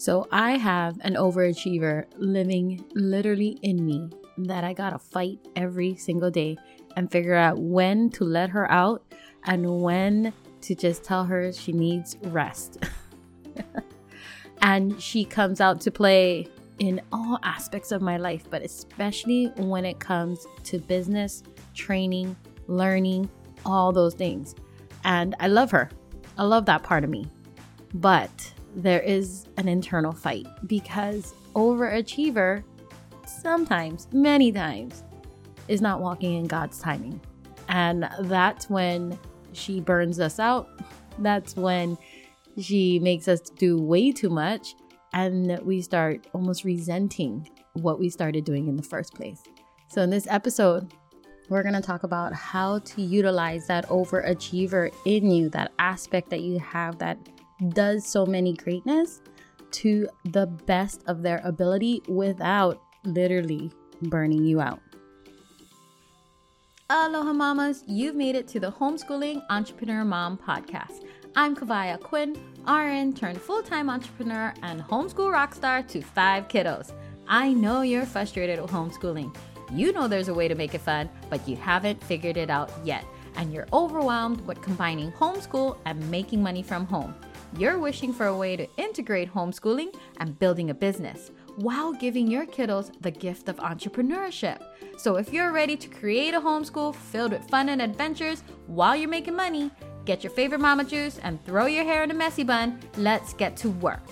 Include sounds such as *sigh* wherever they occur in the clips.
So I have an overachiever living literally in me that I gotta fight every single day and figure out when to let her out and when to just tell her she needs rest. *laughs* and she comes out to play in all aspects of my life, but especially when it comes to business, training, learning, all those things. And I love her. I love that part of me. But there is an internal fight because overachiever sometimes, many times, is not walking in God's timing. And that's when she burns us out. That's when she makes us do way too much. And we start almost resenting what we started doing in the first place. So, in this episode, we're going to talk about how to utilize that overachiever in you, that aspect that you have that does so many greatness to the best of their ability without literally burning you out. Aloha mamas, you've made it to the Homeschooling Entrepreneur Mom podcast. I'm Kawai Aquino, RN turned full-time entrepreneur and homeschool rockstar to five kiddos. I know you're frustrated with homeschooling. You know there's a way to make it fun, but you haven't figured it out yet, and you're overwhelmed with combining homeschool and making money from home. You're wishing for a way to integrate homeschooling and building a business while giving your kiddos the gift of entrepreneurship. So, if you're ready to create a homeschool filled with fun and adventures while you're making money, get your favorite mama juice and throw your hair in a messy bun. Let's get to work.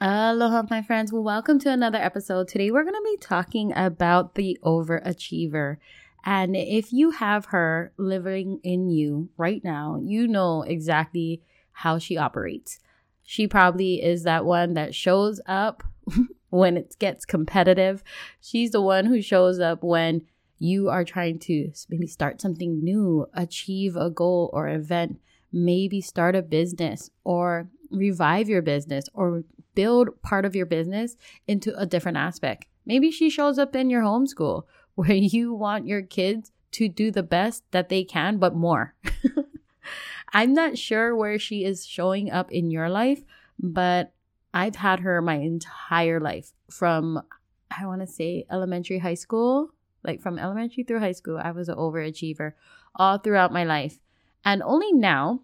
Aloha, my friends. Well, welcome to another episode. Today, we're going to be talking about the overachiever. And if you have her living in you right now, you know exactly how she operates. She probably is that one that shows up *laughs* when it gets competitive. She's the one who shows up when you are trying to maybe start something new, achieve a goal or event, maybe start a business or revive your business or build part of your business into a different aspect. Maybe she shows up in your homeschool where you want your kids to do the best that they can, but more. *laughs* I'm not sure where she is showing up in your life, but I've had her my entire life from, I want to say, elementary, high school. Like from elementary through high school, I was an overachiever all throughout my life. And only now,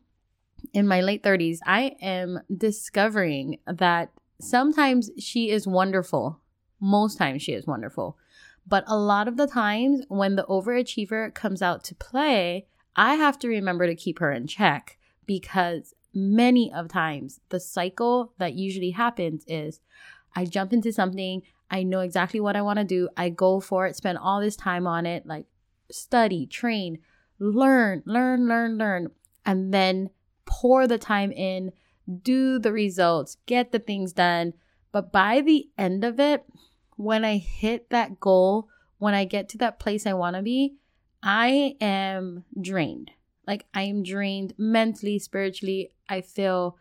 in my late 30s, I am discovering that sometimes she is wonderful. Most times she is wonderful. But a lot of the times when the overachiever comes out to play, I have to remember to keep her in check because many of times the cycle that usually happens is I jump into something, I know exactly what I want to do, I go for it, spend all this time on it, like study, train, learn, learn, learn, learn, and then pour the time in, do the results, get the things done. But by the end of it, when I hit that goal, when I get to that place I want to be, I am drained. Like I am drained mentally, spiritually. I feel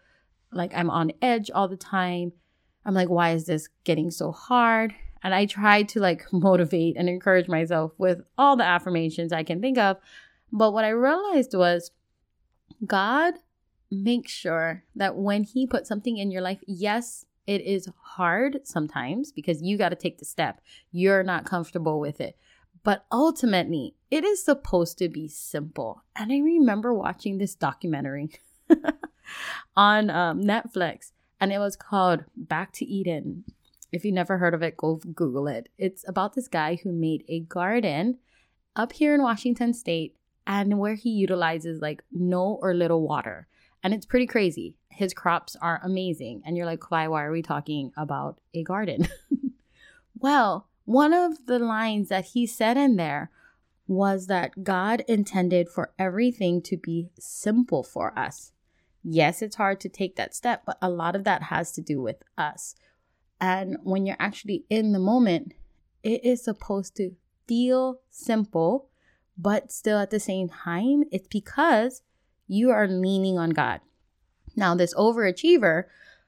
like I'm on edge all the time. I'm like, why is this getting so hard? And I try to like *laughs* motivate and encourage myself with all the affirmations I can think of. But what I realized was God makes sure that when He puts something in your life, yes, it is hard sometimes because you got to take the step. You're not comfortable with it. But ultimately, it is supposed to be simple. And I remember watching this documentary *laughs* on um, Netflix, and it was called Back to Eden. If you never heard of it, go Google it. It's about this guy who made a garden up here in Washington State and where he utilizes like no or little water. And it's pretty crazy. His crops are amazing. And you're like, why, why are we talking about a garden? *laughs* well, one of the lines that he said in there was that God intended for everything to be simple for us. Yes, it's hard to take that step, but a lot of that has to do with us. And when you're actually in the moment, it is supposed to feel simple, but still at the same time, it's because you are leaning on God. Now, this overachiever,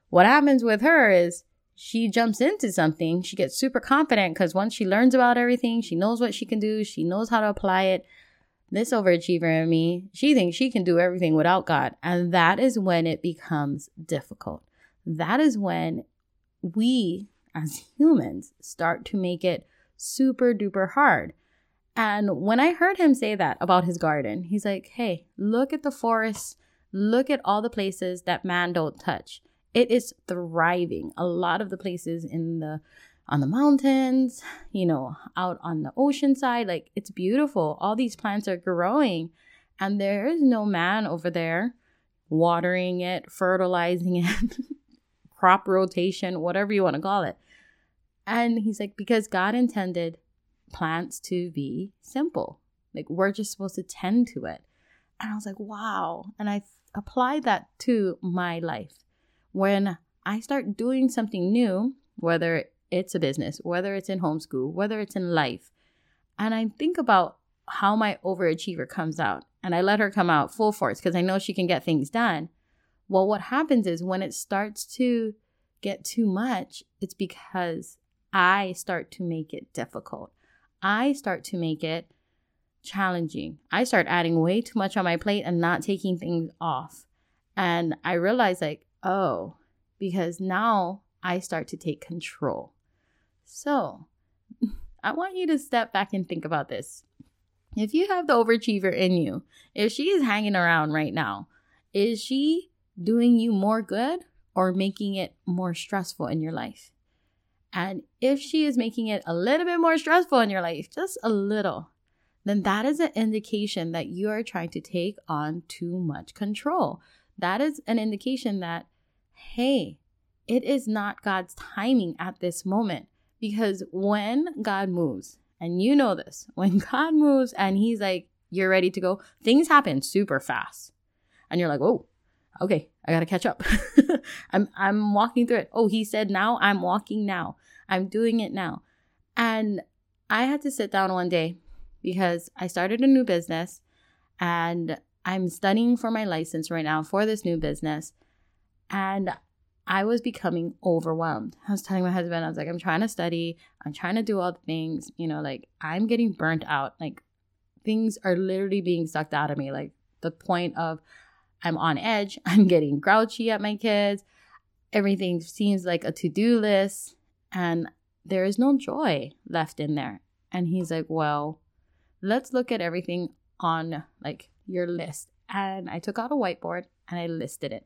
what happens with her is she jumps into something, she gets super confident because once she learns about everything, she knows what she can do, she knows how to apply it. This overachiever in me, she thinks she can do everything without God. And that is when it becomes difficult. that is when we as humans start to make it super duper hard. And when I heard him say that about his garden, he's like, hey, look at the forest, look at all the places that man don't touch. It is thriving. A lot of the places in the on the mountains, you know, out on the ocean side, like it's beautiful. All these plants are growing and there is no man over there watering it, fertilizing it, *laughs* crop rotation, whatever you want to call it. And he's like, because God intended plants to be simple. Like we're just supposed to tend to it. And I was like, wow. And I applied that to my life. When I start doing something new, whether it's a business, whether it's in homeschool, whether it's in life, and I think about how my overachiever comes out and I let her come out full force because I know she can get things done. Well, what happens is when it starts to get too much, it's because I start to make it difficult. I start to make it challenging. I start adding way too much on my plate and not taking things off. And I realize, like, oh, because now I start to take control. So *laughs* I want you to step back and think about this. If you have the overachiever in you, if she is hanging around right now, is she doing you more good or making it more stressful in your life? And if she is making it a little bit more stressful in your life, just a little, then that is an indication that you are trying to take on too much control. That is an indication that, hey, it is not God's timing at this moment. Because when God moves, and you know this, *laughs* when God moves and He's like, you're ready to go, things happen super fast. And you're like, oh, okay, I gotta catch up. *laughs* I'm I'm walking through it. Oh, he said now, I'm walking now. I'm doing it now. And I had to sit down one day because I started a new business and I'm studying for my license right now for this new business. And I was becoming overwhelmed. I was telling my husband, I was like, I'm trying to study, I'm trying to do all the things, you know, like I'm getting burnt out. Like things are literally being sucked out of me. Like the point of I'm on edge, *laughs* I'm getting grouchy at my kids. Everything seems like a to do list and there is no joy left in there. And he's like, Well, let's look at everything on like your list. And I took out a whiteboard and I listed it.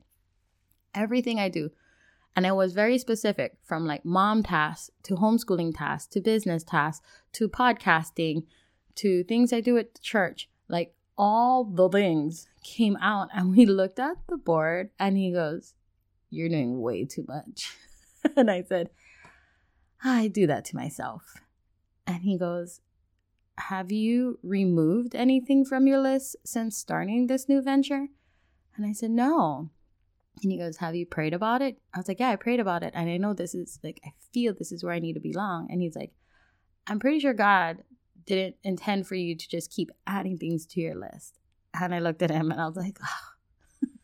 Everything I do. And I was very specific from like mom tasks to homeschooling tasks to business tasks to podcasting to things I do at church. Like all the things came out and we *laughs* looked at the board and he goes, You're doing way too much. *laughs* and I said, I do that to myself. And he goes, Have you removed anything from your list since starting this new venture? And I said, No. And he goes, Have you prayed about it? I was like, Yeah, I prayed about it. And I know this is like, I feel this is where I need to belong. And he's like, I'm pretty sure God didn't intend for you to just keep adding things to your list. And I looked at him and I was like,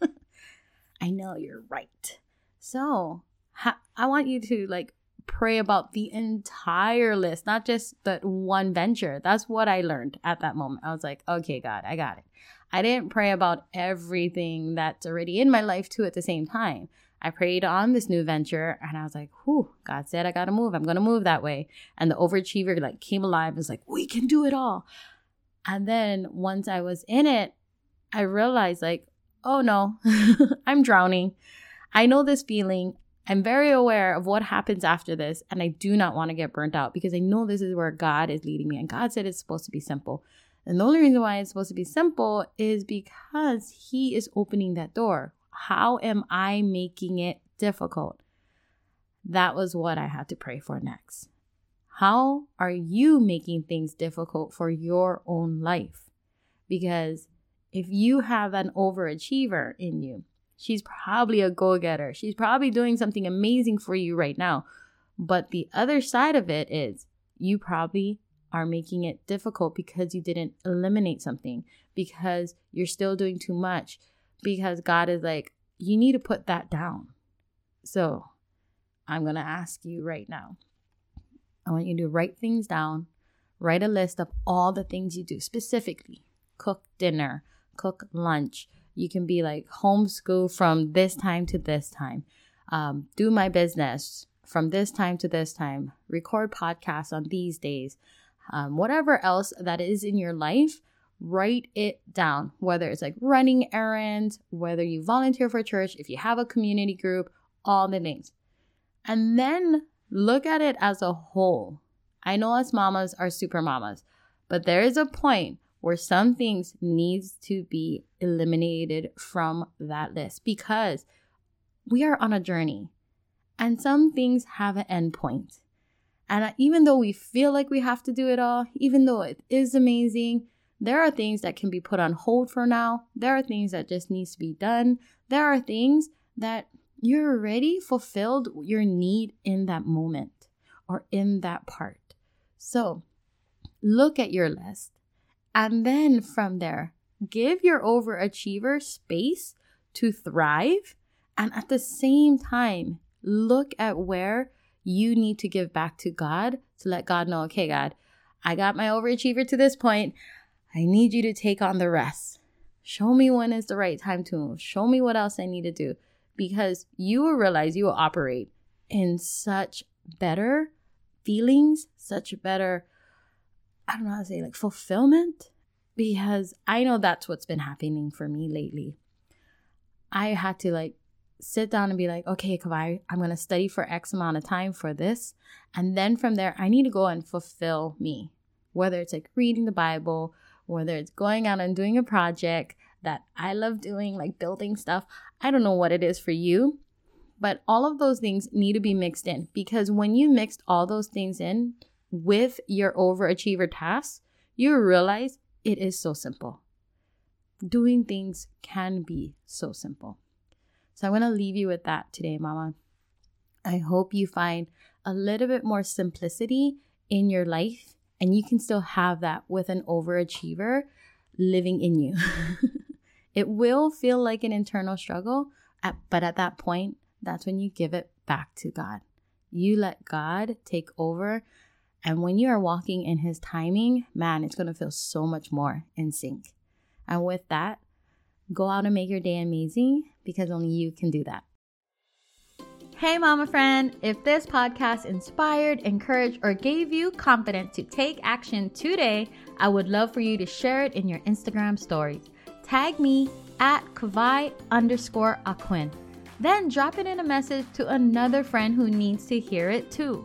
oh, *laughs* I know you're right. So ha- I want you to like pray about the entire list, not just that one venture. That's what I learned at that moment. I was like, okay, God, I got it. I didn't pray about everything that's already in my life too at the same time. I prayed on this new venture and I was like, whew, God said I gotta move. I'm gonna move that way. And the overachiever like came alive and was like, we can do it all. And then once I was in it, I realized like, oh no, *laughs* I'm drowning. I know this feeling. I'm very aware of what happens after this, and I do not want to get burnt out because I know this is where God is leading me. And God said it's supposed to be simple. And the only reason why it's supposed to be simple is because He is opening that door. How am I making it difficult? That was what I had to pray for next. How are you making things difficult for your own life? Because if you have an overachiever in you, she's probably a go getter. She's probably doing something amazing for you right now. But the other side of it is you probably are making it difficult because you didn't eliminate something, because you're still doing too much, because God is like, you need to put that down. So I'm going to ask you right now. I want you to write things down, write a list of all the things you do specifically cook dinner, cook lunch. You can be like homeschool from this time to this time. um, do my business from this time to this time, record podcasts on these days, um, whatever else that is in your life, write it down. Whether it's like running errands, whether you volunteer for church, if you have a community group, all the things. And then look at it as a whole. I know us mamas are super mamas, but there is a point where some things needs to be eliminated from that list because we are on a journey and some things have an end point. And even though we feel like we have to do it all, even though it is amazing, there are things that can be put on hold for now. There are things that just needs to be done. There are things that you're already fulfilled your need in that moment or in that part. So look at your list and then from there, give your overachiever space to thrive. And at the same time, look at where you need to give back to God to let God know, okay, God, I got my overachiever to this point. I need you to take on the rest. Show me when is the right time to move. Show me what else I need to do because you will realize you will operate in such better feelings, such better, I don't know how to say, like fulfillment, because I know that's what's been happening for me lately. I had to like sit down and be like, okay, Kawai, I'm going to study for X amount of time for this. And then from there, I need to go and fulfill me, whether it's like reading the Bible, whether it's going out and doing a project that I love doing, like building stuff. I don't know what it is for you, but all of those things need to be mixed in because when you mixed all those things in with your overachiever tasks, you realize it is so simple. Doing things can be so simple. So I'm going to leave you with that today, Mama. I hope you find a little bit more simplicity in your life and you can still have that with an overachiever living in you. *laughs* it will feel like an internal struggle, but at that point, that's when you give it back to God. You let God take over. And when you are walking in His timing, man, it's going to feel so much more in sync. And with that, go out and make your day amazing because only you can do that. Hey, mama friend, if this podcast inspired, encouraged, or gave you confidence to take action today, I would love for you to share it in your Instagram stories. Tag me at Kawai underscore Aquin. Then drop it in a message to another friend who needs to hear it too.